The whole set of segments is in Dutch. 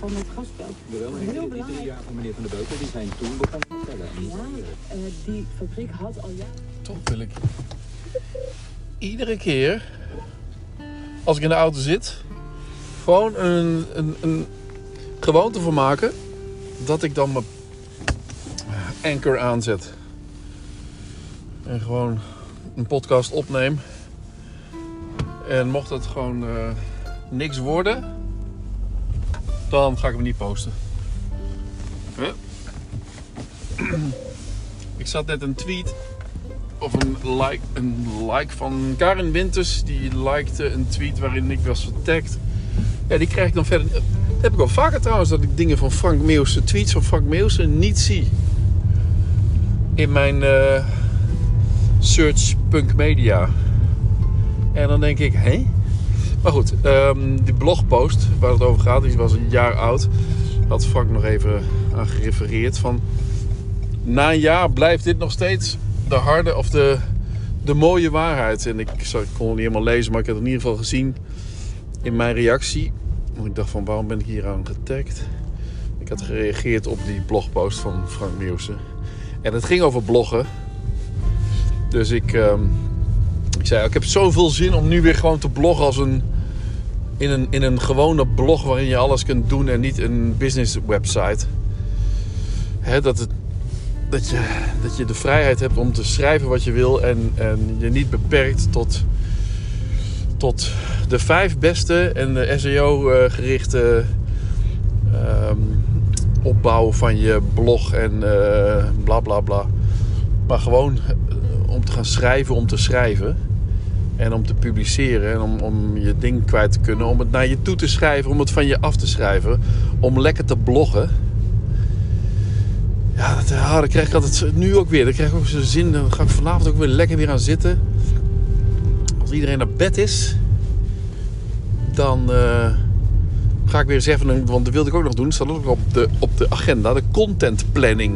van het gasveld. Jawel, maar Heel die drie belangrijk. jaar van meneer Van der Beuken, die zijn toen begonnen te vertellen. Ja, eh, die fabriek had al jaren. Toch wil ik iedere keer als ik in de auto zit, gewoon een, een, een gewoonte voor maken dat ik dan mijn anchor aanzet. En gewoon een podcast opneem. En mocht het gewoon eh, niks worden, dan ga ik hem niet posten. Ik zat net een tweet of een like, een like van Karin Winters. Die likte een tweet waarin ik was vertagd. Ja, die krijg ik dan verder. Dat heb ik wel vaker trouwens, dat ik dingen van Frank Meeuwse, tweets van Frank Meeuwse niet zie. In mijn eh, search media. En dan denk ik, hé? Maar goed, ehm, die blogpost waar het over gaat, die was een jaar oud. Had Frank nog even aan gerefereerd van... Na een jaar blijft dit nog steeds de harde of de, de mooie waarheid. En ik, ik kon het niet helemaal lezen, maar ik heb het in ieder geval gezien in mijn reactie. Ik dacht van waarom ben ik hier aan getagd? Ik had gereageerd op die blogpost van Frank Nieuwsen. En het ging over bloggen. Dus ik, ehm, ik zei, ik heb zoveel zin om nu weer gewoon te bloggen als een, in, een, in een gewone blog waarin je alles kunt doen en niet een business website. Hè, dat, het, dat, je, dat je de vrijheid hebt om te schrijven wat je wil en, en je niet beperkt tot, tot de vijf beste en de SEO-gerichte ehm, opbouw van je blog en eh, bla bla bla. Maar gewoon eh, om te gaan schrijven om te schrijven. En om te publiceren en om, om je ding kwijt te kunnen. Om het naar je toe te schrijven, om het van je af te schrijven. Om lekker te bloggen. Ja, dat, ah, dan krijg ik altijd nu ook weer. Dan krijg ik ook zo'n zin. Dan ga ik vanavond ook weer lekker weer aan zitten. Als iedereen naar bed is, dan eh, ga ik weer eens even. Want dat wilde ik ook nog doen. Staat ook op de, op de agenda. De content planning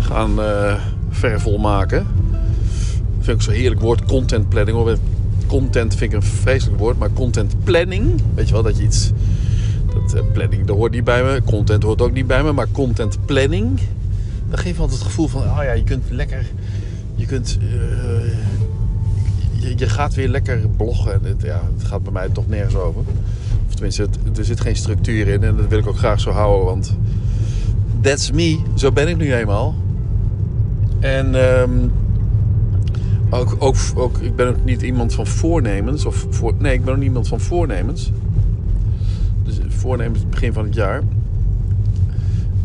gaan eh vervol maken. Dat vind ik zo'n heerlijk woord, content planning. Content vind ik een vreselijk woord, maar content planning. Weet je wel, dat je iets. Dat eh, planning, dat hoort niet bij me. Content hoort ook niet bij me, maar content planning. Dat geeft altijd het gevoel van, oh ja, je kunt lekker. Je kunt. eh, je, je gaat weer lekker bloggen. En het, ja, het gaat bij mij toch nergens over. Of tenminste, er zit geen structuur in en dat wil ik ook graag zo houden, want. That's me, zo ben ik nu eenmaal. En ehm, ook, ook, ook, ik ben ook niet iemand van voornemens. Of voor, nee, ik ben ook niet iemand van voornemens. Dus voornemens begin van het jaar.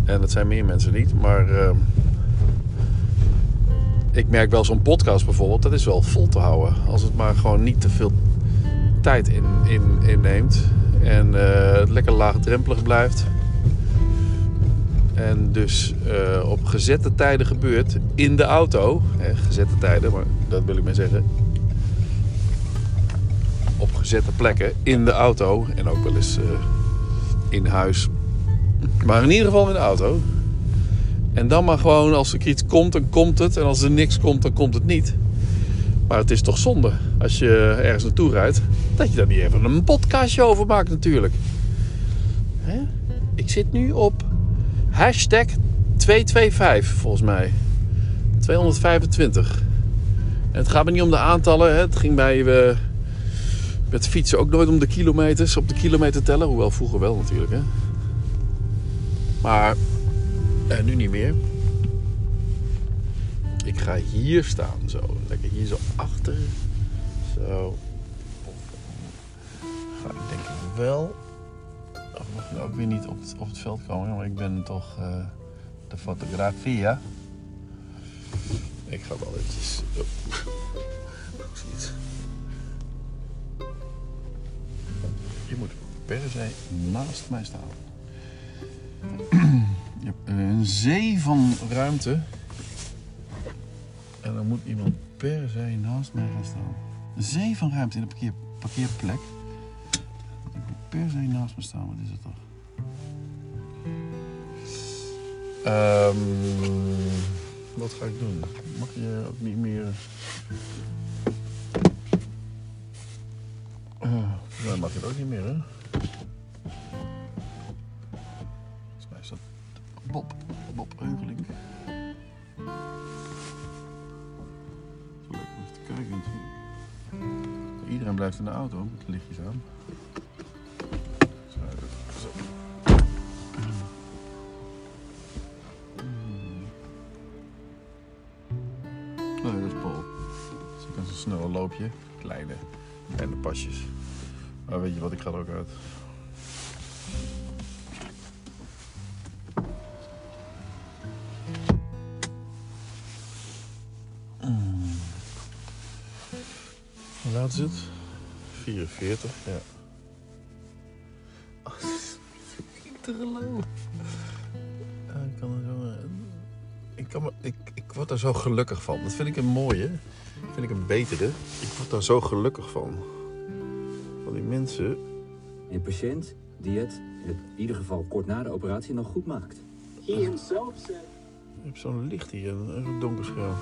En dat zijn meer mensen niet. Maar ehm, ik merk wel zo'n podcast bijvoorbeeld. Dat is wel vol te houden. Als het maar gewoon niet te veel tijd in, in, inneemt. En eh, het lekker laagdrempelig blijft. En dus eh, op gezette tijden gebeurt in de auto. Hè, gezette tijden, maar dat wil ik maar zeggen. Op gezette plekken in de auto. En ook wel eens eh, in huis. Maar in ieder geval in de auto. En dan maar gewoon als er iets komt, dan komt het. En als er niks komt, dan komt het niet. Maar het is toch zonde als je ergens naartoe rijdt. Dat je daar niet even een podcastje over maakt natuurlijk. Hè? Ik zit nu op Hashtag 225 volgens mij. 225. En het gaat me niet om de aantallen. Hè. Het ging bij eh, met fietsen ook nooit om de kilometers. Op de kilometer tellen. Hoewel vroeger wel natuurlijk. Hè. Maar eh, nu niet meer. Ik ga hier staan. Zo. Lekker hier zo achter. Zo. Ga ik denk ik wel ook weer niet op het, het veld komen, maar ik ben toch eh, de fotografie. Ik ga wel eventjes. Oh. Je moet per se naast mij staan. Je hebt een zee van ruimte. En dan moet iemand per se naast mij gaan staan. Een zee van ruimte in de parkeer, parkeerplek per se naast me staan. Wat is het toch? Um, wat ga ik doen? Mag je ook niet meer. Ah, mag je het ook niet meer, hè? Volgens mij is dat Bob. Bob Eugeling. Zo lekker om te kijken. Iedereen blijft in de auto met lichtjes aan. Dus ik kan zo'n snel loopje. Kleine, kleine pasjes. Maar weet je wat, ik ga er ook uit. Hoe laat is het? 44, ja. Oh, ik te geloven. Ja, ik kan er zo... Ik, kan me, ik, ik word daar zo gelukkig van. Dat vind ik een mooie. vind ik een betere. Ik word daar zo gelukkig van. Van die mensen. Een patiënt die het in ieder geval kort na de operatie nog goed maakt. He himself said. Je hebt zo'n licht hier, een een donker scherm.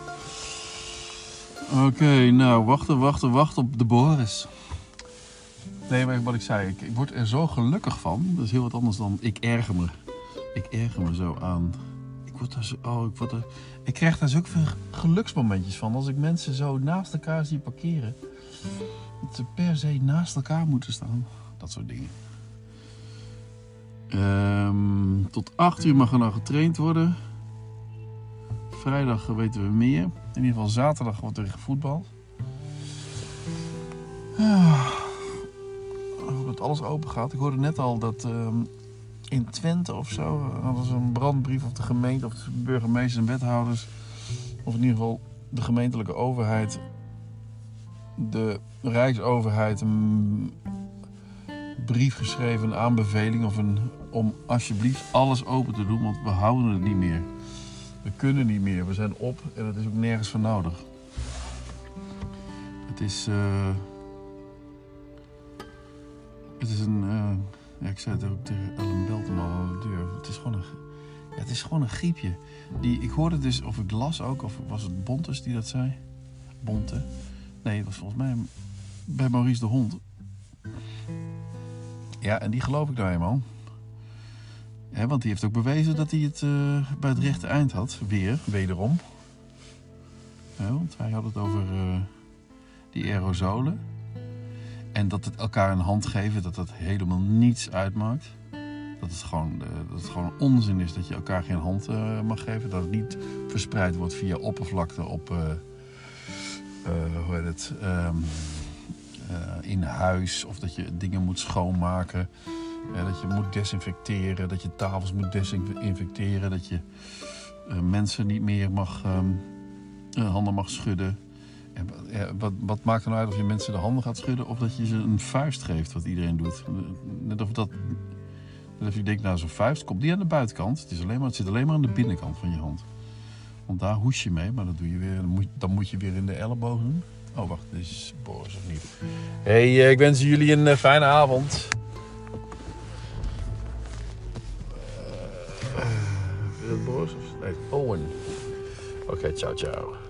Oké, nou, wachten, wachten, wachten op de Boris. Nee, maar wat ik zei, ik, ik word er zo gelukkig van. Dat is heel wat anders dan ik erger me. Ik erger me zo aan. Word daar zo, oh, ik ik krijg daar zulke geluksmomentjes van. Als ik mensen zo naast elkaar zie parkeren. Dat ze per se naast elkaar moeten staan. Dat soort dingen. Ehm, tot 8 uur mag er nou getraind worden. Vrijdag weten we meer. In ieder geval zaterdag wordt er gevoetbald. Ah, ik hoop dat alles open gaat. Ik hoorde net al dat ehm, in Twente of zo hadden ze een brandbrief of de gemeente of de burgemeesters en wethouders. Of in ieder geval de gemeentelijke overheid. De Rijksoverheid een brief geschreven, een aanbeveling of een, om alsjeblieft alles open te doen, want we houden het niet meer. We kunnen niet meer, we zijn op en het is ook nergens voor nodig. Het is. eh, het is een. eh, ja, ik zei het ook tegen Ellen Belton al aan de deur. Het is gewoon een. Ja, het is gewoon een griepje. Die, ik hoorde dus, of ik las ook, of was het Bontes die dat zei? Bonte? Nee, het was volgens mij bij Maurice de Hond. Ja, en die geloof ik nou eenmaal. Hè, want die heeft ook bewezen dat hij het eh, bij het rechte eind had. Weer, wederom. Ja, want hij had het over eh, die aerosolen. En dat het elkaar een hand geven, dat dat helemaal niets uitmaakt. Dat het gewoon, eh, dat het gewoon onzin is dat je elkaar geen hand eh, mag geven. Dat het niet verspreid wordt via oppervlakte op, eh, hoe heet het, ehm, eh, in huis. Of dat je dingen moet schoonmaken. Dat je moet desinfecteren, dat je tafels moet desinfecteren, dat je mensen niet meer mag, ehm, eh, handen mag schudden. Ja, wat, wat maakt er nou uit of je mensen de handen gaat schudden of dat je ze een vuist geeft, wat iedereen doet? Net of dat. Net je denkt, nou, zo'n vuist komt niet aan de buitenkant. Het, is alleen maar, het zit alleen maar aan de binnenkant van je hand. Want daar hoes je mee, maar dat doe je weer, dan, moet, je weer in de elleboog doen. Oh, wacht, dit is Boris of niet? hey, eh, ik wens jullie een eh, fijne avond. Is het Boris of... Owen. Oké, ciao, ciao.